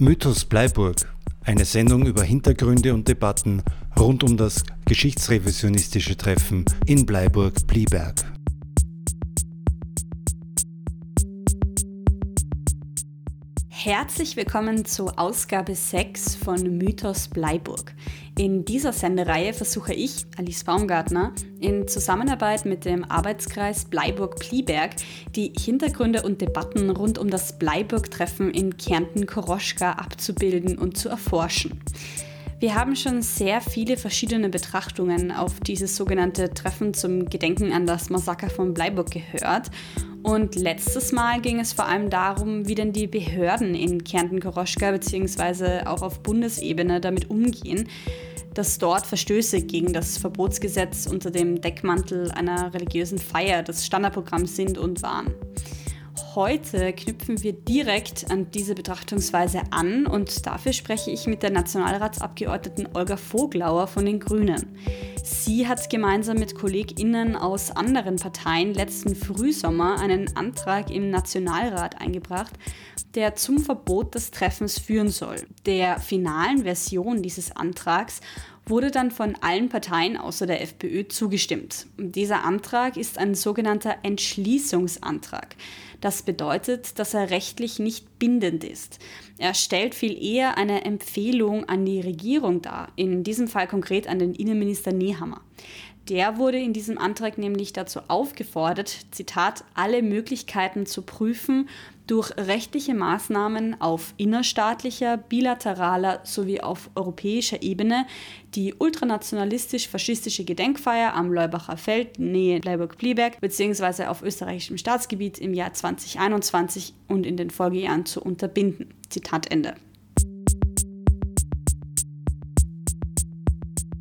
Mythos Bleiburg, eine Sendung über Hintergründe und Debatten rund um das geschichtsrevisionistische Treffen in Bleiburg-Blieberg. Herzlich willkommen zu Ausgabe 6 von Mythos Bleiburg. In dieser Sendereihe versuche ich, Alice Baumgartner, in Zusammenarbeit mit dem Arbeitskreis Bleiburg-Plieberg die Hintergründe und Debatten rund um das Bleiburg-Treffen in Kärnten-Koroschka abzubilden und zu erforschen. Wir haben schon sehr viele verschiedene Betrachtungen auf dieses sogenannte Treffen zum Gedenken an das Massaker von Bleiburg gehört und letztes Mal ging es vor allem darum, wie denn die Behörden in Kärnten-Koroschka bzw. auch auf Bundesebene damit umgehen, dass dort Verstöße gegen das Verbotsgesetz unter dem Deckmantel einer religiösen Feier das Standardprogramm sind und waren. Heute knüpfen wir direkt an diese Betrachtungsweise an und dafür spreche ich mit der Nationalratsabgeordneten Olga Voglauer von den Grünen. Sie hat gemeinsam mit KollegInnen aus anderen Parteien letzten Frühsommer einen Antrag im Nationalrat eingebracht, der zum Verbot des Treffens führen soll. Der finalen Version dieses Antrags wurde dann von allen Parteien außer der FPÖ zugestimmt. Dieser Antrag ist ein sogenannter Entschließungsantrag. Das bedeutet, dass er rechtlich nicht bindend ist. Er stellt viel eher eine Empfehlung an die Regierung dar, in diesem Fall konkret an den Innenminister Nehammer. Der wurde in diesem Antrag nämlich dazu aufgefordert, Zitat, alle Möglichkeiten zu prüfen, durch rechtliche Maßnahmen auf innerstaatlicher, bilateraler sowie auf europäischer Ebene die ultranationalistisch-faschistische Gedenkfeier am Leubacher Feld, Nähe Bleiburg-Blieberg, bzw. auf österreichischem Staatsgebiet im Jahr 2021 und in den Folgejahren zu unterbinden. Zitat Ende.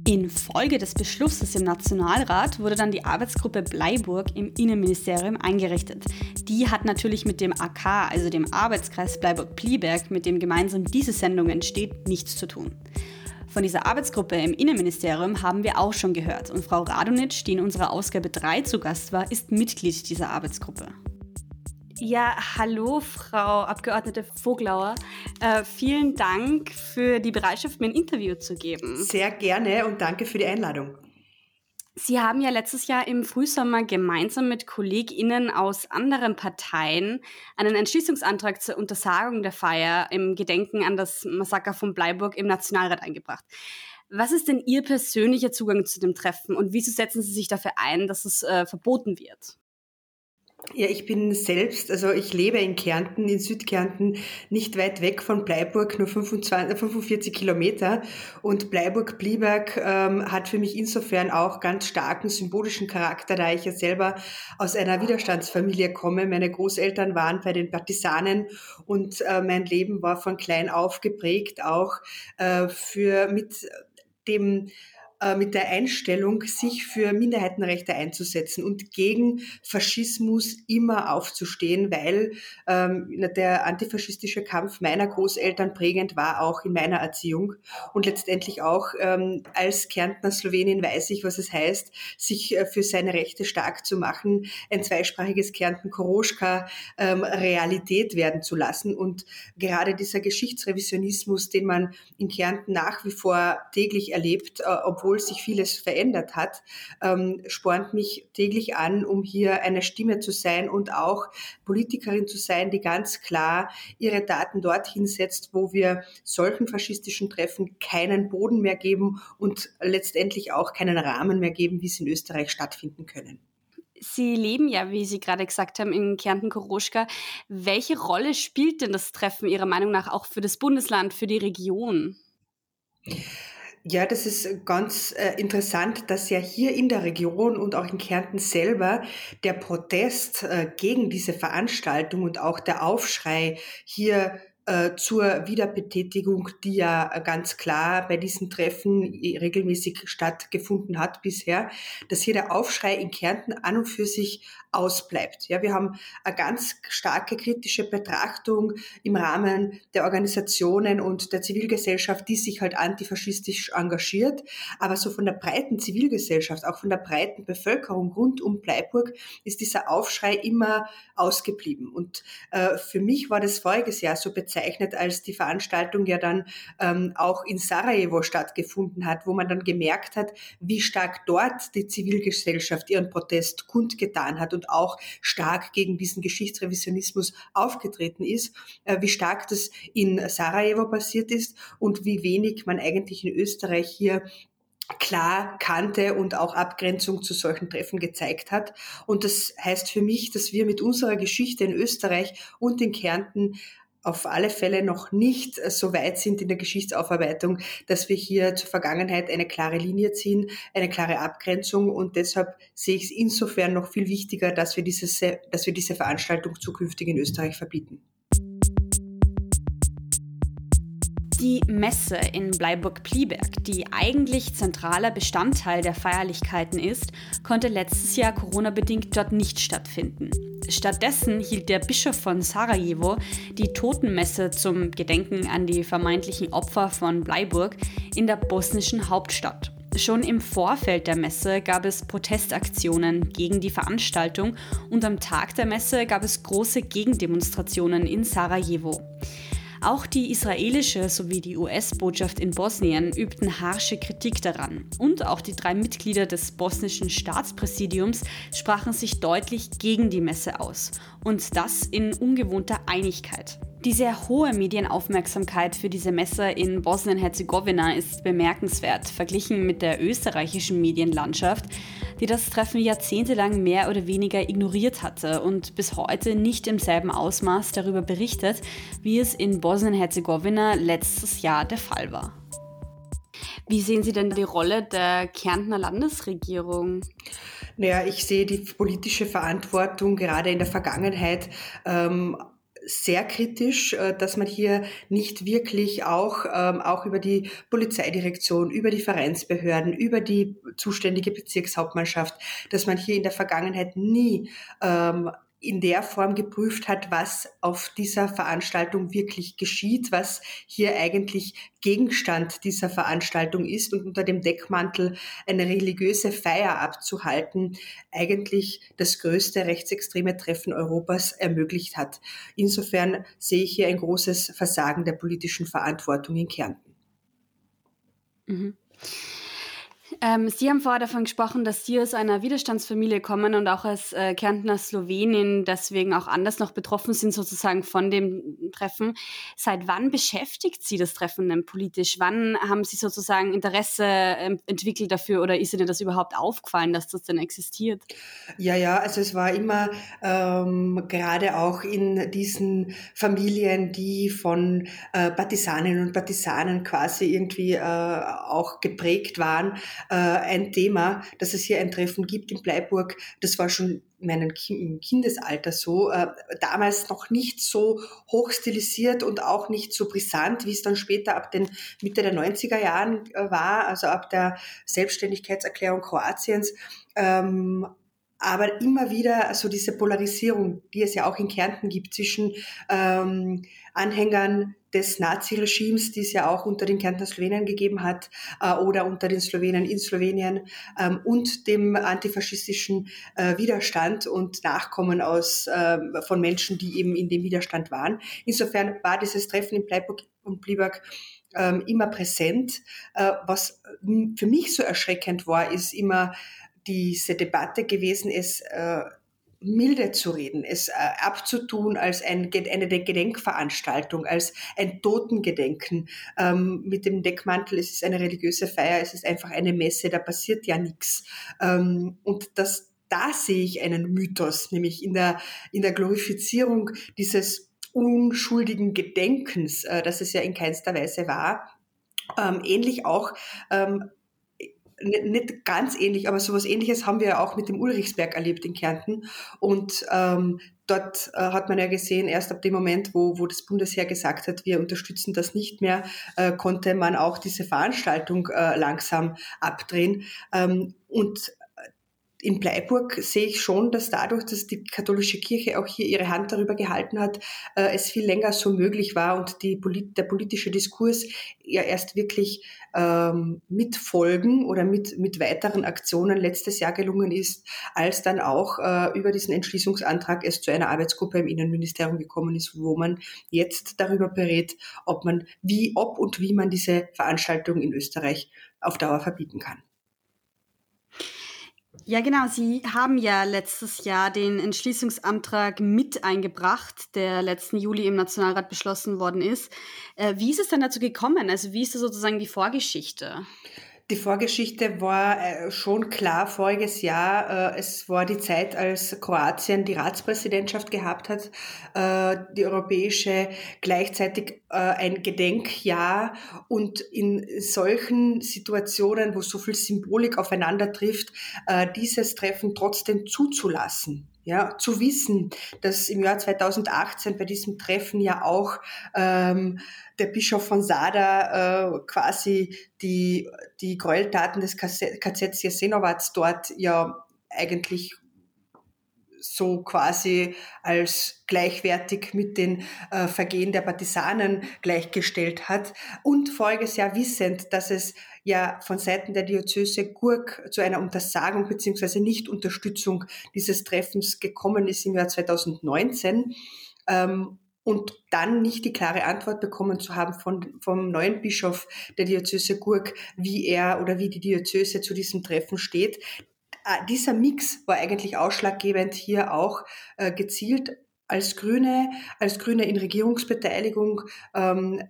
Infolge des Beschlusses im Nationalrat wurde dann die Arbeitsgruppe Bleiburg im Innenministerium eingerichtet. Die hat natürlich mit dem AK, also dem Arbeitskreis Bleiburg-Plieberg, mit dem gemeinsam diese Sendung entsteht, nichts zu tun. Von dieser Arbeitsgruppe im Innenministerium haben wir auch schon gehört und Frau Radonitsch, die in unserer Ausgabe 3 zu Gast war, ist Mitglied dieser Arbeitsgruppe. Ja, hallo, Frau Abgeordnete Voglauer. Äh, vielen Dank für die Bereitschaft, mir ein Interview zu geben. Sehr gerne und danke für die Einladung. Sie haben ja letztes Jahr im Frühsommer gemeinsam mit KollegInnen aus anderen Parteien einen Entschließungsantrag zur Untersagung der Feier im Gedenken an das Massaker von Bleiburg im Nationalrat eingebracht. Was ist denn Ihr persönlicher Zugang zu dem Treffen und wieso setzen Sie sich dafür ein, dass es äh, verboten wird? Ja, ich bin selbst, also ich lebe in Kärnten, in Südkärnten, nicht weit weg von Bleiburg, nur 25, 45 Kilometer. Und Bleiburg-Blieberg ähm, hat für mich insofern auch ganz starken symbolischen Charakter, da ich ja selber aus einer Widerstandsfamilie komme. Meine Großeltern waren bei den Partisanen und äh, mein Leben war von klein auf geprägt, auch äh, für mit dem mit der Einstellung, sich für Minderheitenrechte einzusetzen und gegen Faschismus immer aufzustehen, weil ähm, der antifaschistische Kampf meiner Großeltern prägend war, auch in meiner Erziehung. Und letztendlich auch ähm, als Kärntner Slowenin weiß ich, was es heißt, sich äh, für seine Rechte stark zu machen, ein zweisprachiges Kärnten Koroschka ähm, Realität werden zu lassen. Und gerade dieser Geschichtsrevisionismus, den man in Kärnten nach wie vor täglich erlebt, äh, obwohl obwohl sich vieles verändert hat, ähm, spornt mich täglich an, um hier eine Stimme zu sein und auch Politikerin zu sein, die ganz klar ihre Daten dorthin setzt, wo wir solchen faschistischen Treffen keinen Boden mehr geben und letztendlich auch keinen Rahmen mehr geben, wie sie in Österreich stattfinden können. Sie leben ja, wie Sie gerade gesagt haben, in Kärnten-Koroschka. Welche Rolle spielt denn das Treffen Ihrer Meinung nach auch für das Bundesland, für die Region? Ja, das ist ganz äh, interessant, dass ja hier in der Region und auch in Kärnten selber der Protest äh, gegen diese Veranstaltung und auch der Aufschrei hier äh, zur Wiederbetätigung, die ja ganz klar bei diesen Treffen regelmäßig stattgefunden hat bisher, dass hier der Aufschrei in Kärnten an und für sich ausbleibt. Ja, wir haben eine ganz starke kritische Betrachtung im Rahmen der Organisationen und der Zivilgesellschaft, die sich halt antifaschistisch engagiert. Aber so von der breiten Zivilgesellschaft, auch von der breiten Bevölkerung rund um Bleiburg ist dieser Aufschrei immer ausgeblieben. Und äh, für mich war das voriges Jahr so bezeichnet, als die Veranstaltung ja dann ähm, auch in Sarajevo stattgefunden hat, wo man dann gemerkt hat, wie stark dort die Zivilgesellschaft ihren Protest kundgetan hat und auch stark gegen diesen Geschichtsrevisionismus aufgetreten ist, äh, wie stark das in Sarajevo passiert ist und wie wenig man eigentlich in Österreich hier klar kannte und auch Abgrenzung zu solchen Treffen gezeigt hat. Und das heißt für mich, dass wir mit unserer Geschichte in Österreich und in Kärnten auf alle Fälle noch nicht so weit sind in der Geschichtsaufarbeitung, dass wir hier zur Vergangenheit eine klare Linie ziehen, eine klare Abgrenzung. Und deshalb sehe ich es insofern noch viel wichtiger, dass wir, dieses, dass wir diese Veranstaltung zukünftig in Österreich verbieten. Die Messe in Bleiburg-Plieberg, die eigentlich zentraler Bestandteil der Feierlichkeiten ist, konnte letztes Jahr Corona-bedingt dort nicht stattfinden. Stattdessen hielt der Bischof von Sarajevo die Totenmesse zum Gedenken an die vermeintlichen Opfer von Bleiburg in der bosnischen Hauptstadt. Schon im Vorfeld der Messe gab es Protestaktionen gegen die Veranstaltung und am Tag der Messe gab es große Gegendemonstrationen in Sarajevo. Auch die israelische sowie die US-Botschaft in Bosnien übten harsche Kritik daran. Und auch die drei Mitglieder des bosnischen Staatspräsidiums sprachen sich deutlich gegen die Messe aus. Und das in ungewohnter Einigkeit. Die sehr hohe Medienaufmerksamkeit für diese Messe in Bosnien-Herzegowina ist bemerkenswert, verglichen mit der österreichischen Medienlandschaft, die das Treffen jahrzehntelang mehr oder weniger ignoriert hatte und bis heute nicht im selben Ausmaß darüber berichtet, wie es in Bosnien-Herzegowina letztes Jahr der Fall war. Wie sehen Sie denn die Rolle der Kärntner Landesregierung? Naja, ich sehe die politische Verantwortung gerade in der Vergangenheit ähm, sehr kritisch, äh, dass man hier nicht wirklich auch, ähm, auch über die Polizeidirektion, über die Vereinsbehörden, über die zuständige Bezirkshauptmannschaft, dass man hier in der Vergangenheit nie ähm, in der Form geprüft hat, was auf dieser Veranstaltung wirklich geschieht, was hier eigentlich Gegenstand dieser Veranstaltung ist und unter dem Deckmantel eine religiöse Feier abzuhalten, eigentlich das größte rechtsextreme Treffen Europas ermöglicht hat. Insofern sehe ich hier ein großes Versagen der politischen Verantwortung in Kärnten. Mhm. Ähm, Sie haben vorher davon gesprochen, dass Sie aus einer Widerstandsfamilie kommen und auch als äh, Kärntner Slowenin deswegen auch anders noch betroffen sind sozusagen von dem Treffen. Seit wann beschäftigt Sie das Treffen denn politisch? Wann haben Sie sozusagen Interesse ähm, entwickelt dafür oder ist Ihnen das überhaupt aufgefallen, dass das denn existiert? Ja, ja, also es war immer ähm, gerade auch in diesen Familien, die von äh, Partisanen und Partisanen quasi irgendwie äh, auch geprägt waren, äh, ein Thema, dass es hier ein Treffen gibt in Bleiburg. Das war schon in meinem Kindesalter so, äh, damals noch nicht so hochstilisiert und auch nicht so brisant, wie es dann später ab den Mitte der 90er Jahren äh, war, also ab der Selbstständigkeitserklärung Kroatiens. Ähm, aber immer wieder so diese Polarisierung, die es ja auch in Kärnten gibt zwischen ähm, Anhängern des Naziregimes, die es ja auch unter den Kärntner Slowenen gegeben hat äh, oder unter den Slowenen in Slowenien ähm, und dem antifaschistischen äh, Widerstand und Nachkommen aus äh, von Menschen, die eben in dem Widerstand waren. Insofern war dieses Treffen in Bleiburg und Bliberg ähm, immer präsent. Äh, was für mich so erschreckend war, ist immer diese Debatte gewesen ist, äh, milde zu reden, es äh, abzutun als ein, eine Gedenkveranstaltung, als ein Totengedenken ähm, mit dem Deckmantel. Es ist eine religiöse Feier, es ist einfach eine Messe, da passiert ja nichts. Ähm, und das, da sehe ich einen Mythos, nämlich in der, in der Glorifizierung dieses unschuldigen Gedenkens, äh, das es ja in keinster Weise war. Ähm, ähnlich auch nicht ganz ähnlich, aber sowas ähnliches haben wir ja auch mit dem Ulrichsberg erlebt in Kärnten. Und ähm, dort äh, hat man ja gesehen, erst ab dem Moment, wo, wo das Bundesheer gesagt hat, wir unterstützen das nicht mehr, äh, konnte man auch diese Veranstaltung äh, langsam abdrehen. Ähm, und in Bleiburg sehe ich schon, dass dadurch, dass die katholische Kirche auch hier ihre Hand darüber gehalten hat, äh, es viel länger so möglich war und die, der politische Diskurs ja erst wirklich ähm, mit Folgen oder mit, mit weiteren Aktionen letztes Jahr gelungen ist, als dann auch äh, über diesen Entschließungsantrag es zu einer Arbeitsgruppe im Innenministerium gekommen ist, wo man jetzt darüber berät, ob man, wie, ob und wie man diese Veranstaltung in Österreich auf Dauer verbieten kann. Ja, genau. Sie haben ja letztes Jahr den Entschließungsantrag mit eingebracht, der letzten Juli im Nationalrat beschlossen worden ist. Äh, wie ist es denn dazu gekommen? Also wie ist das sozusagen die Vorgeschichte? Die Vorgeschichte war äh, schon klar voriges Jahr. Äh, es war die Zeit, als Kroatien die Ratspräsidentschaft gehabt hat, äh, die europäische, gleichzeitig ein Gedenkjahr. Und in solchen Situationen, wo so viel Symbolik aufeinander trifft, dieses Treffen trotzdem zuzulassen. Ja, zu wissen, dass im Jahr 2018 bei diesem Treffen ja auch ähm, der Bischof von Sada äh, quasi die, die Gräueltaten des KZ Jasenovac dort ja eigentlich so quasi als gleichwertig mit den äh, Vergehen der Partisanen gleichgestellt hat und voriges Jahr wissend, dass es ja von Seiten der Diözese Gurk zu einer Untersagung beziehungsweise Nichtunterstützung dieses Treffens gekommen ist im Jahr 2019. Ähm, und dann nicht die klare Antwort bekommen zu haben von, vom neuen Bischof der Diözese Gurk, wie er oder wie die Diözese zu diesem Treffen steht. Äh, dieser Mix war eigentlich ausschlaggebend hier auch äh, gezielt als Grüne, als Grüne in Regierungsbeteiligung ähm,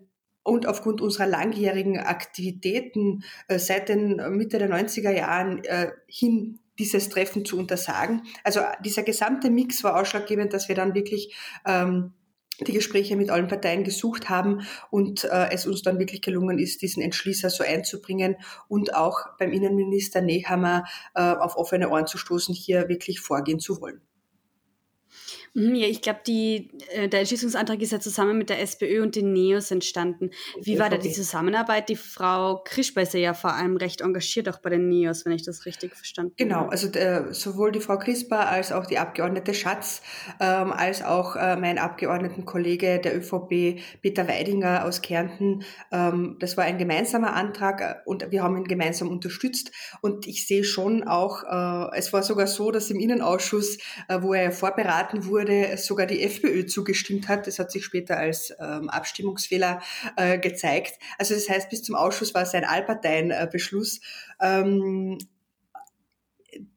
und aufgrund unserer langjährigen Aktivitäten äh, seit den Mitte der 90er Jahren äh, hin dieses Treffen zu untersagen. Also dieser gesamte Mix war ausschlaggebend, dass wir dann wirklich ähm, die Gespräche mit allen Parteien gesucht haben und äh, es uns dann wirklich gelungen ist, diesen Entschließer so einzubringen und auch beim Innenminister Nehammer äh, auf offene Ohren zu stoßen, hier wirklich vorgehen zu wollen. Mhm, ja, ich glaube, äh, der Entschließungsantrag ist ja zusammen mit der SPÖ und den NEOS entstanden. Wie war da die Zusammenarbeit? Die Frau Krischber ist ja vor allem recht engagiert auch bei den NEOS, wenn ich das richtig verstanden habe. Genau, also der, sowohl die Frau Crisper als auch die Abgeordnete Schatz, ähm, als auch äh, mein Abgeordnetenkollege der ÖVP, Peter Weidinger aus Kärnten. Ähm, das war ein gemeinsamer Antrag äh, und wir haben ihn gemeinsam unterstützt. Und ich sehe schon auch, äh, es war sogar so, dass im Innenausschuss, äh, wo er ja vorberaten wurde, wurde sogar die FPÖ zugestimmt hat. Das hat sich später als ähm, Abstimmungsfehler äh, gezeigt. Also das heißt, bis zum Ausschuss war es ein Allparteienbeschluss. Ähm,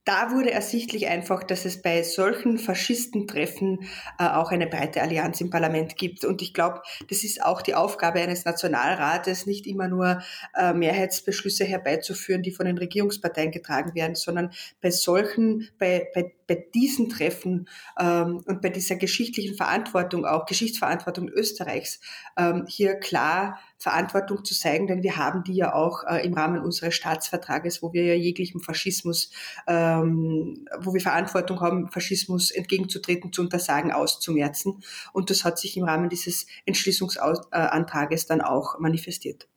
da wurde ersichtlich einfach, dass es bei solchen Faschistentreffen äh, auch eine breite Allianz im Parlament gibt. Und ich glaube, das ist auch die Aufgabe eines Nationalrates, nicht immer nur äh, Mehrheitsbeschlüsse herbeizuführen, die von den Regierungsparteien getragen werden, sondern bei solchen, bei, bei, bei diesen Treffen ähm, und bei dieser geschichtlichen Verantwortung, auch Geschichtsverantwortung Österreichs, ähm, hier klar Verantwortung zu zeigen, denn wir haben die ja auch äh, im Rahmen unseres Staatsvertrages, wo wir ja jeglichem Faschismus äh, ähm, wo wir Verantwortung haben, Faschismus entgegenzutreten, zu untersagen, auszumerzen. Und das hat sich im Rahmen dieses Entschließungsantrages dann auch manifestiert.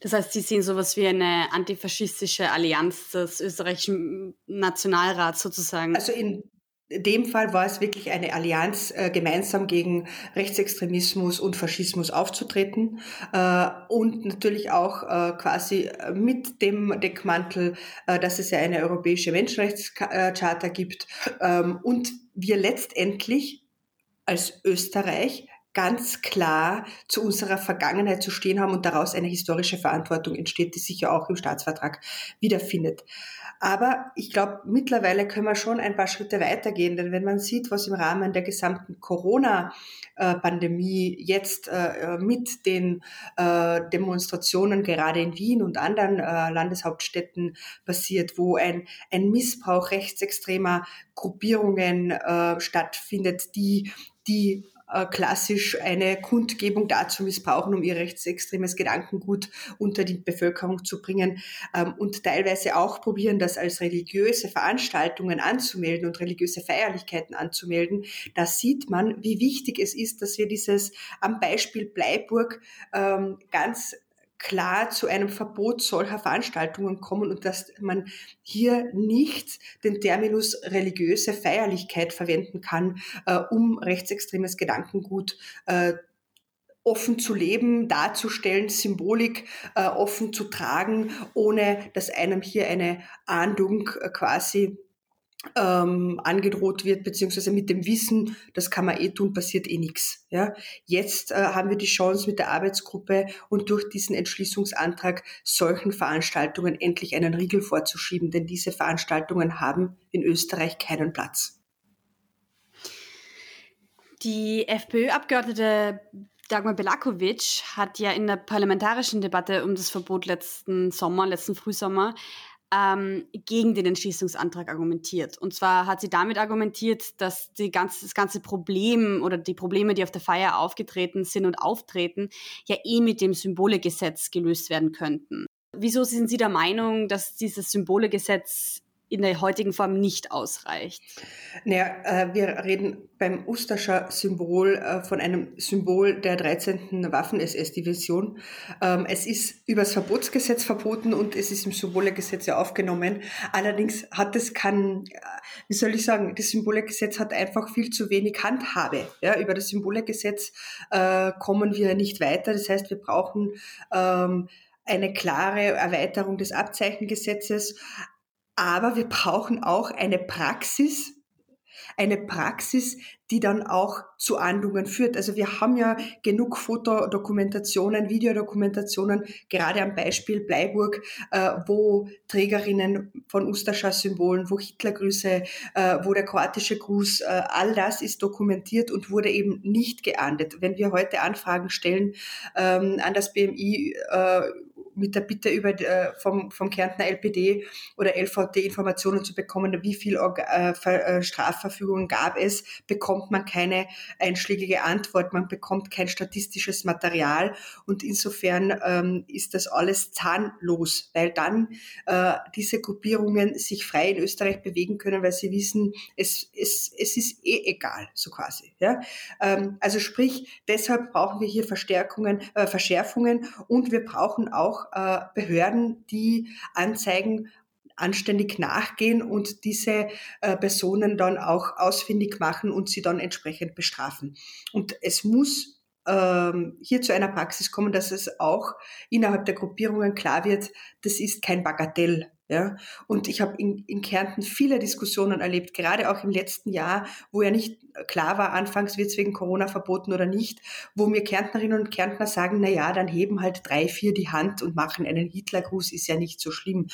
Das heißt, Sie sehen sowas wie eine antifaschistische Allianz des österreichischen Nationalrats sozusagen. Also in in dem Fall war es wirklich eine Allianz, äh, gemeinsam gegen Rechtsextremismus und Faschismus aufzutreten äh, und natürlich auch äh, quasi mit dem Deckmantel, dass es ja eine europäische Menschenrechtscharta gibt. Ähm, und wir letztendlich als Österreich ganz klar zu unserer Vergangenheit zu stehen haben und daraus eine historische Verantwortung entsteht, die sich ja auch im Staatsvertrag wiederfindet. Aber ich glaube, mittlerweile können wir schon ein paar Schritte weitergehen, denn wenn man sieht, was im Rahmen der gesamten Corona-Pandemie jetzt äh, mit den äh, Demonstrationen gerade in Wien und anderen äh, Landeshauptstädten passiert, wo ein, ein Missbrauch rechtsextremer Gruppierungen stattfindet, die die klassisch eine Kundgebung dazu missbrauchen, um ihr rechtsextremes Gedankengut unter die Bevölkerung zu bringen ähm, und teilweise auch probieren, das als religiöse Veranstaltungen anzumelden und religiöse Feierlichkeiten anzumelden. Da sieht man, wie wichtig es ist, dass wir dieses am Beispiel Bleiburg ähm, ganz klar zu einem Verbot solcher Veranstaltungen kommen und dass man hier nicht den Terminus religiöse Feierlichkeit verwenden kann, äh, um rechtsextremes Gedankengut äh, offen zu leben, darzustellen, Symbolik äh, offen zu tragen, ohne dass einem hier eine Ahndung äh, quasi ähm, angedroht wird, beziehungsweise mit dem Wissen, das kann man eh tun, passiert eh nichts. Ja? Jetzt äh, haben wir die Chance mit der Arbeitsgruppe und durch diesen Entschließungsantrag solchen Veranstaltungen endlich einen Riegel vorzuschieben, denn diese Veranstaltungen haben in Österreich keinen Platz. Die FPÖ-Abgeordnete Dagmar Belakovic hat ja in der parlamentarischen Debatte um das Verbot letzten Sommer, letzten Frühsommer, ähm, gegen den Entschließungsantrag argumentiert. Und zwar hat sie damit argumentiert, dass die ganze, das ganze Problem oder die Probleme, die auf der Feier aufgetreten sind und auftreten, ja eh mit dem Symbolegesetz gelöst werden könnten. Wieso sind Sie der Meinung, dass dieses Symbolegesetz in der heutigen Form nicht ausreicht? Naja, äh, wir reden beim Ustascher Symbol äh, von einem Symbol der 13. Waffen-SS-Division. Ähm, es ist übers Verbotsgesetz verboten und es ist im Symbolegesetz ja aufgenommen. Allerdings hat es kein, äh, wie soll ich sagen, das Symbolegesetz hat einfach viel zu wenig Handhabe. Ja, über das Symbolegesetz kommen wir nicht weiter. Das heißt, wir brauchen ähm, eine klare Erweiterung des Abzeichengesetzes, aber wir brauchen auch eine Praxis, eine Praxis, die dann auch zu Ahndungen führt. Also wir haben ja genug Fotodokumentationen, Videodokumentationen, gerade am Beispiel Bleiburg, äh, wo Trägerinnen von Ustascha-Symbolen, wo Hitlergrüße, äh, wo der kroatische Gruß, äh, all das ist dokumentiert und wurde eben nicht geahndet. Wenn wir heute Anfragen stellen ähm, an das BMI äh, mit der Bitte über äh, vom, vom Kärntner LPD oder LVT Informationen zu bekommen, wie viel äh, äh, Strafverfügungen gab es, bekommt man keine einschlägige Antwort, man bekommt kein statistisches Material und insofern ähm, ist das alles zahnlos, weil dann äh, diese Gruppierungen sich frei in Österreich bewegen können, weil sie wissen, es, es, es ist eh egal, so quasi. Ja? Ähm, also sprich, deshalb brauchen wir hier Verstärkungen, äh, Verschärfungen und wir brauchen auch äh, Behörden, die Anzeigen anständig nachgehen und diese äh, Personen dann auch ausfindig machen und sie dann entsprechend bestrafen. Und es muss ähm, hier zu einer Praxis kommen, dass es auch innerhalb der Gruppierungen klar wird, das ist kein Bagatell. Ja, und ich habe in, in Kärnten viele Diskussionen erlebt, gerade auch im letzten Jahr, wo ja nicht klar war, anfangs wird es wegen Corona verboten oder nicht, wo mir Kärntnerinnen und Kärntner sagen, na ja, dann heben halt drei, vier die Hand und machen einen Hitlergruß, ist ja nicht so schlimm.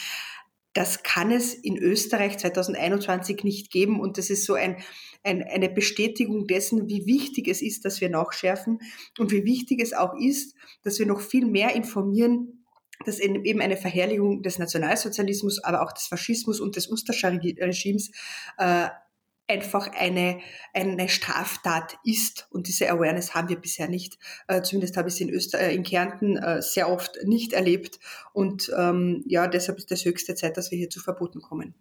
Das kann es in Österreich 2021 nicht geben und das ist so ein, ein, eine Bestätigung dessen, wie wichtig es ist, dass wir nachschärfen und wie wichtig es auch ist, dass wir noch viel mehr informieren, dass eben eine Verherrlichung des Nationalsozialismus, aber auch des Faschismus und des Ustascha-Regimes äh, einfach eine, eine Straftat ist. Und diese Awareness haben wir bisher nicht. Äh, zumindest habe ich sie in, Öster äh, in Kärnten äh, sehr oft nicht erlebt. Und ähm, ja, deshalb ist es höchste Zeit, dass wir hier zu Verboten kommen.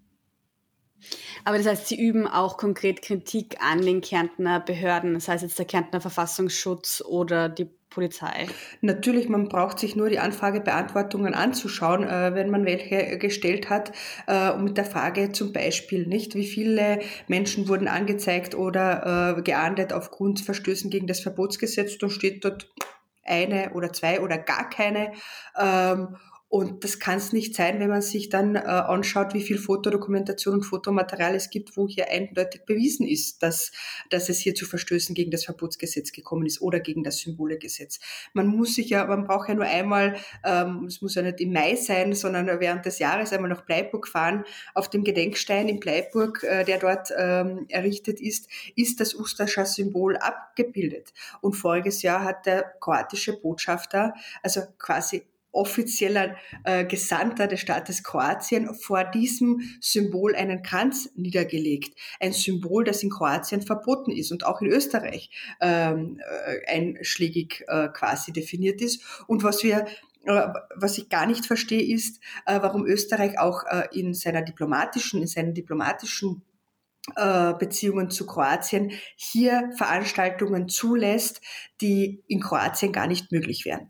Aber das heißt, Sie üben auch konkret Kritik an den Kärntner Behörden, das heißt jetzt der Kärntner Verfassungsschutz oder die Polizei? Natürlich, man braucht sich nur die Anfragebeantwortungen anzuschauen, äh, wenn man welche gestellt hat, äh, mit der Frage zum Beispiel nicht, wie viele Menschen wurden angezeigt oder äh, geahndet aufgrund Verstößen gegen das Verbotsgesetz, dann steht dort eine oder zwei oder gar keine. Ähm, und das kann es nicht sein, wenn man sich dann äh, anschaut, wie viel Fotodokumentation und Fotomaterial es gibt, wo hier eindeutig bewiesen ist, dass, dass es hier zu Verstößen gegen das Verbotsgesetz gekommen ist oder gegen das Symbolegesetz. Man muss sich ja, man braucht ja nur einmal, ähm, es muss ja nicht im Mai sein, sondern während des Jahres einmal nach Bleiburg fahren. Auf dem Gedenkstein in Bleiburg, äh, der dort ähm, errichtet ist, ist das Ustascha Symbol abgebildet. Und voriges Jahr hat der kroatische Botschafter, also quasi offizieller äh, Gesandter des Staates Kroatien vor diesem Symbol einen Kranz niedergelegt. Ein Symbol, das in Kroatien verboten ist und auch in Österreich ähm, äh, einschlägig äh, quasi definiert ist. Und was wir äh, was ich gar nicht verstehe, ist, äh, warum Österreich auch in seiner diplomatischen, in seinen diplomatischen Beziehungen zu Kroatien hier Veranstaltungen zulässt, die in Kroatien gar nicht möglich wären.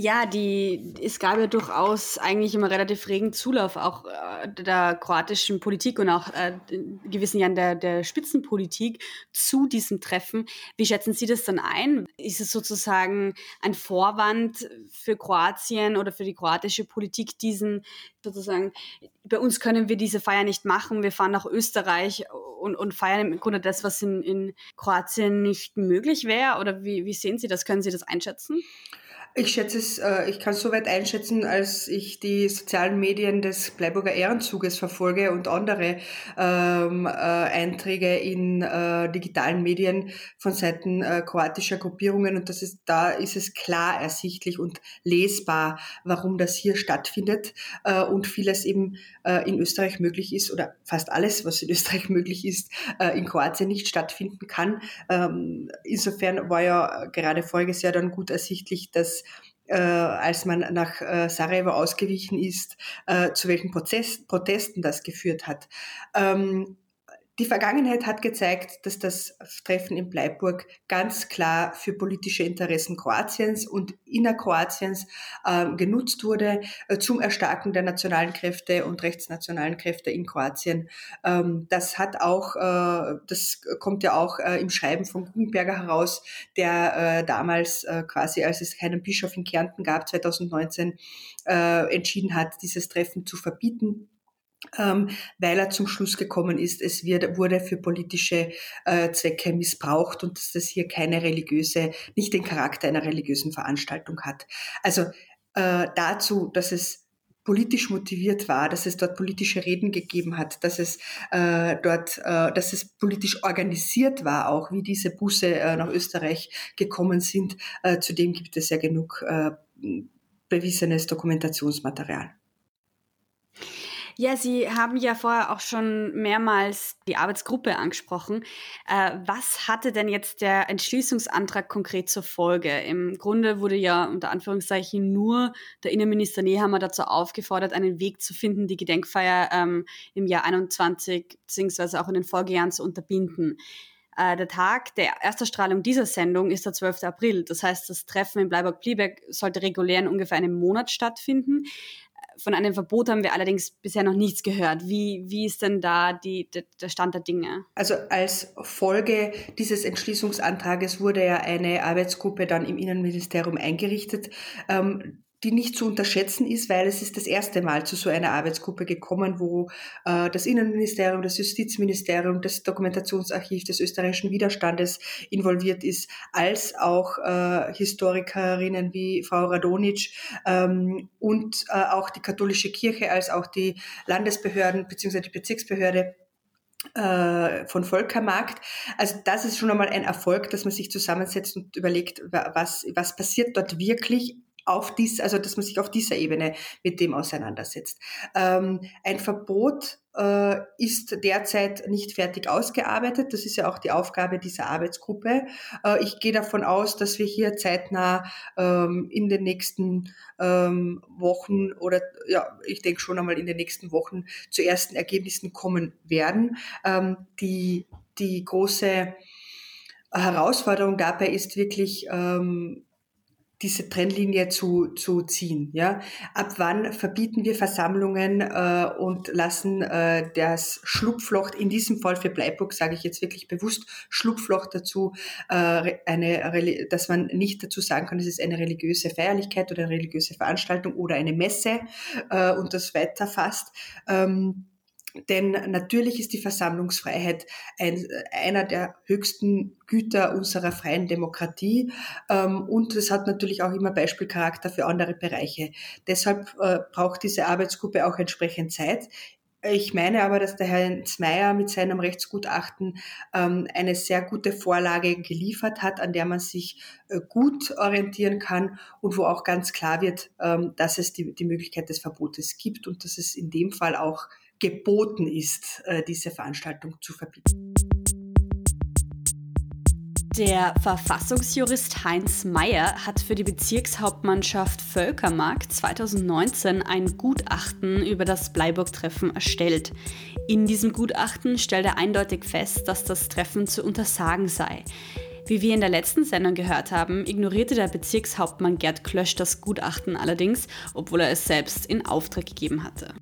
Ja, die, es gab ja durchaus eigentlich immer relativ regen Zulauf auch äh, der kroatischen Politik und auch äh, in gewissen Jahren der, der Spitzenpolitik zu diesem Treffen. Wie schätzen Sie das dann ein? Ist es sozusagen ein Vorwand für Kroatien oder für die kroatische Politik, diesen sozusagen, bei uns können wir diese Feier nicht machen, wir fahren nach Österreich und, und feiern im Grunde das, was in, in Kroatien nicht möglich wäre? Oder wie, wie sehen Sie das? Können Sie das einschätzen? Ich schätze es, äh, ich kann es so weit einschätzen, als ich die sozialen Medien des Bleiburger Ehrenzuges verfolge und andere ähm, äh, Einträge in äh, digitalen Medien von Seiten äh, kroatischer Gruppierungen und das ist, da ist es klar ersichtlich und lesbar, warum das hier stattfindet äh, und vieles eben äh, in Österreich möglich ist oder fast alles, was in Österreich möglich ist, in Kroatien nicht stattfinden kann. Ähm, insofern war ja gerade voriges Jahr dann gut ersichtlich, dass äh, als man nach äh, Sarajevo ausgewichen ist, äh, zu welchen Prozess, Protesten das geführt hat. Ähm, die Vergangenheit hat gezeigt, dass das Treffen in Bleiburg ganz klar für politische Interessen Kroatiens und innerkroatiens äh, genutzt wurde äh, zum Erstarken der nationalen Kräfte und rechtsnationalen Kräfte in Kroatien. Ähm, das hat auch, äh, das kommt ja auch äh, im Schreiben von Guggenberger heraus, der äh, damals äh, quasi, als es keinen Bischof in Kärnten gab, 2019 entschieden hat, dieses Treffen zu verbieten ähm, weil er zum Schluss gekommen ist, es wird, wurde für politische äh, Zwecke missbraucht und dass das hier keine religiöse, nicht den Charakter einer religiösen Veranstaltung hat. Also äh, dazu, dass es politisch motiviert war, dass es dort politische Reden gegeben hat, dass es äh, dort, äh, dass es politisch organisiert war, auch wie diese Busse äh, nach Österreich gekommen sind. Äh, zudem gibt es ja genug äh, bewiesenes Dokumentationsmaterial. Ja, Sie haben ja vorher auch schon mehrmals die Arbeitsgruppe angesprochen. Äh, was hatte denn jetzt der Entschließungsantrag konkret zur Folge? Im Grunde wurde ja unter Anführungszeichen nur der Innenminister Nehammer dazu aufgefordert, einen Weg zu finden, die Gedenkfeier ähm, im Jahr 21 bzw. auch in den Folgejahren zu unterbinden. Äh, der Tag der Ersterstrahlung dieser Sendung ist der 12. April. Das heißt, das Treffen in Bleiburg-Pliebeck sollte regulär in ungefähr einem Monat stattfinden. Von einem Verbot haben wir allerdings bisher noch nichts gehört. Wie, wie ist denn da die, der Stand der Dinge? Also als Folge dieses Entschließungsantrages wurde ja eine Arbeitsgruppe dann im Innenministerium eingerichtet. Ähm, die nicht zu unterschätzen ist, weil es ist das erste Mal zu so einer Arbeitsgruppe gekommen, wo äh, das Innenministerium, das Justizministerium, das Dokumentationsarchiv des österreichischen Widerstandes involviert ist, als auch äh, Historikerinnen wie Frau Radonic ähm, und äh, auch die katholische Kirche, als auch die Landesbehörden bzw. die Bezirksbehörde von Volkermarkt. Also das ist schon einmal ein Erfolg, dass man sich zusammensetzt und überlegt, was, was passiert dort wirklich auf dies, also dass man sich auf dieser Ebene mit dem auseinandersetzt. Ähm, ein Verbot äh, ist derzeit nicht fertig ausgearbeitet. Das ist ja auch die Aufgabe dieser Arbeitsgruppe. Äh, ich gehe davon aus, dass wir hier zeitnah ähm, in den nächsten ähm, Wochen oder ja, ich denke schon einmal in den nächsten Wochen zu ersten Ergebnissen kommen werden. Ähm, die, die große Herausforderung dabei ist wirklich, ähm, diese Trennlinie zu, zu ziehen. Ja? Ab wann verbieten wir Versammlungen äh, und lassen äh, das Schlupfloch, in diesem Fall für Bleiburg sage ich jetzt wirklich bewusst Schlupfloch dazu, äh, eine, dass man nicht dazu sagen kann, es ist eine religiöse Feierlichkeit oder eine religiöse Veranstaltung oder eine Messe äh, und das weiterfasst. Ähm, denn natürlich ist die Versammlungsfreiheit ein, einer der höchsten Güter unserer freien Demokratie ähm, und es hat natürlich auch immer Beispielcharakter für andere Bereiche. Deshalb äh, braucht diese Arbeitsgruppe auch entsprechend Zeit. Ich meine aber, dass der Herr Zmeier mit seinem Rechtsgutachten ähm, eine sehr gute Vorlage geliefert hat, an der man sich äh, gut orientieren kann und wo auch ganz klar wird, ähm, dass es die, die Möglichkeit des Verbotes gibt und dass es in dem Fall auch geboten ist, äh, diese Veranstaltung zu verbieten. Der Verfassungsjurist Heinz Mayer hat für die Bezirkshauptmannschaft Völkermarkt 2019 ein Gutachten über das Bleiburg-Treffen erstellt. In diesem Gutachten stellt er eindeutig fest, dass das Treffen zu untersagen sei. Wie wir in der letzten Sendung gehört haben, ignorierte der Bezirkshauptmann Gerd Klösch das Gutachten allerdings, obwohl er es selbst in Auftrag gegeben hatte.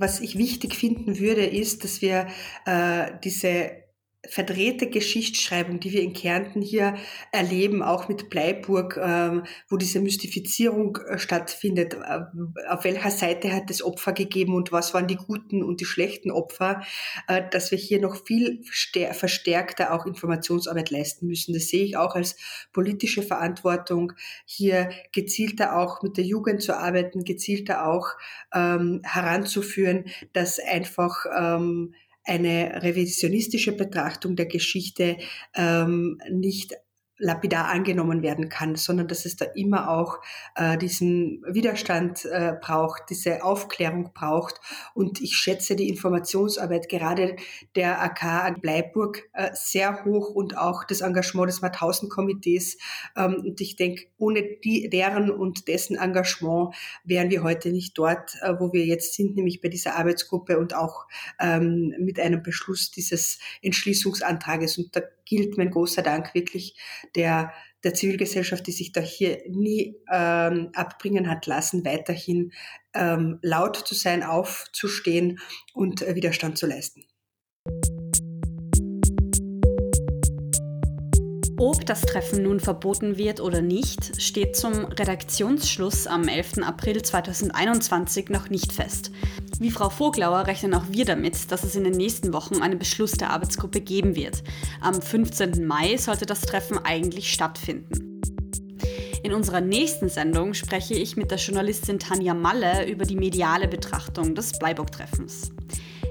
Was ich wichtig finden würde, ist, dass wir äh, diese verdrehte Geschichtsschreibung, die wir in Kärnten hier erleben, auch mit Bleiburg, ähm, wo diese Mystifizierung äh, stattfindet. Äh, auf welcher Seite hat es Opfer gegeben und was waren die guten und die schlechten Opfer, äh, dass wir hier noch viel verstärkter auch Informationsarbeit leisten müssen. Das sehe ich auch als politische Verantwortung, hier gezielter auch mit der Jugend zu arbeiten, gezielter auch ähm, heranzuführen, dass einfach ähm, eine revisionistische Betrachtung der Geschichte ähm, nicht lapidar angenommen werden kann, sondern dass es da immer auch äh, diesen Widerstand äh, braucht, diese Aufklärung braucht. Und ich schätze die Informationsarbeit gerade der AK Bleiburg äh, sehr hoch und auch das Engagement des Mauthausen-Komitees. Ähm, und ich denke, ohne die, deren und dessen Engagement wären wir heute nicht dort, äh, wo wir jetzt sind, nämlich bei dieser Arbeitsgruppe und auch ähm, mit einem Beschluss dieses Entschließungsantrages. Und da gilt mein großer Dank wirklich der, der Zivilgesellschaft, die sich da hier nie ähm, abbringen hat lassen, weiterhin ähm, laut zu sein, aufzustehen und äh, Widerstand zu leisten. Ob das Treffen nun verboten wird oder nicht, steht zum Redaktionsschluss am 11. April 2021 noch nicht fest. Wie Frau Voglauer rechnen auch wir damit, dass es in den nächsten Wochen einen Beschluss der Arbeitsgruppe geben wird. Am 15. Mai sollte das Treffen eigentlich stattfinden. In unserer nächsten Sendung spreche ich mit der Journalistin Tanja Malle über die mediale Betrachtung des Bleiburg-Treffens.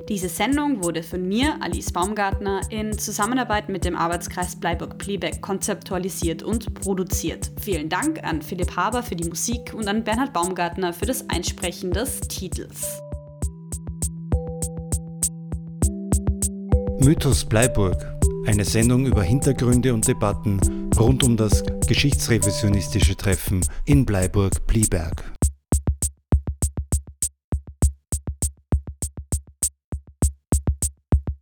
Diese Sendung wurde von mir, Alice Baumgartner, in Zusammenarbeit mit dem Arbeitskreis Bleiburg-Plebeck konzeptualisiert und produziert. Vielen Dank an Philipp Haber für die Musik und an Bernhard Baumgartner für das Einsprechen des Titels. Mythos Bleiburg, eine Sendung über Hintergründe und Debatten rund um das geschichtsrevisionistische Treffen in Bleiburg-Blieberg.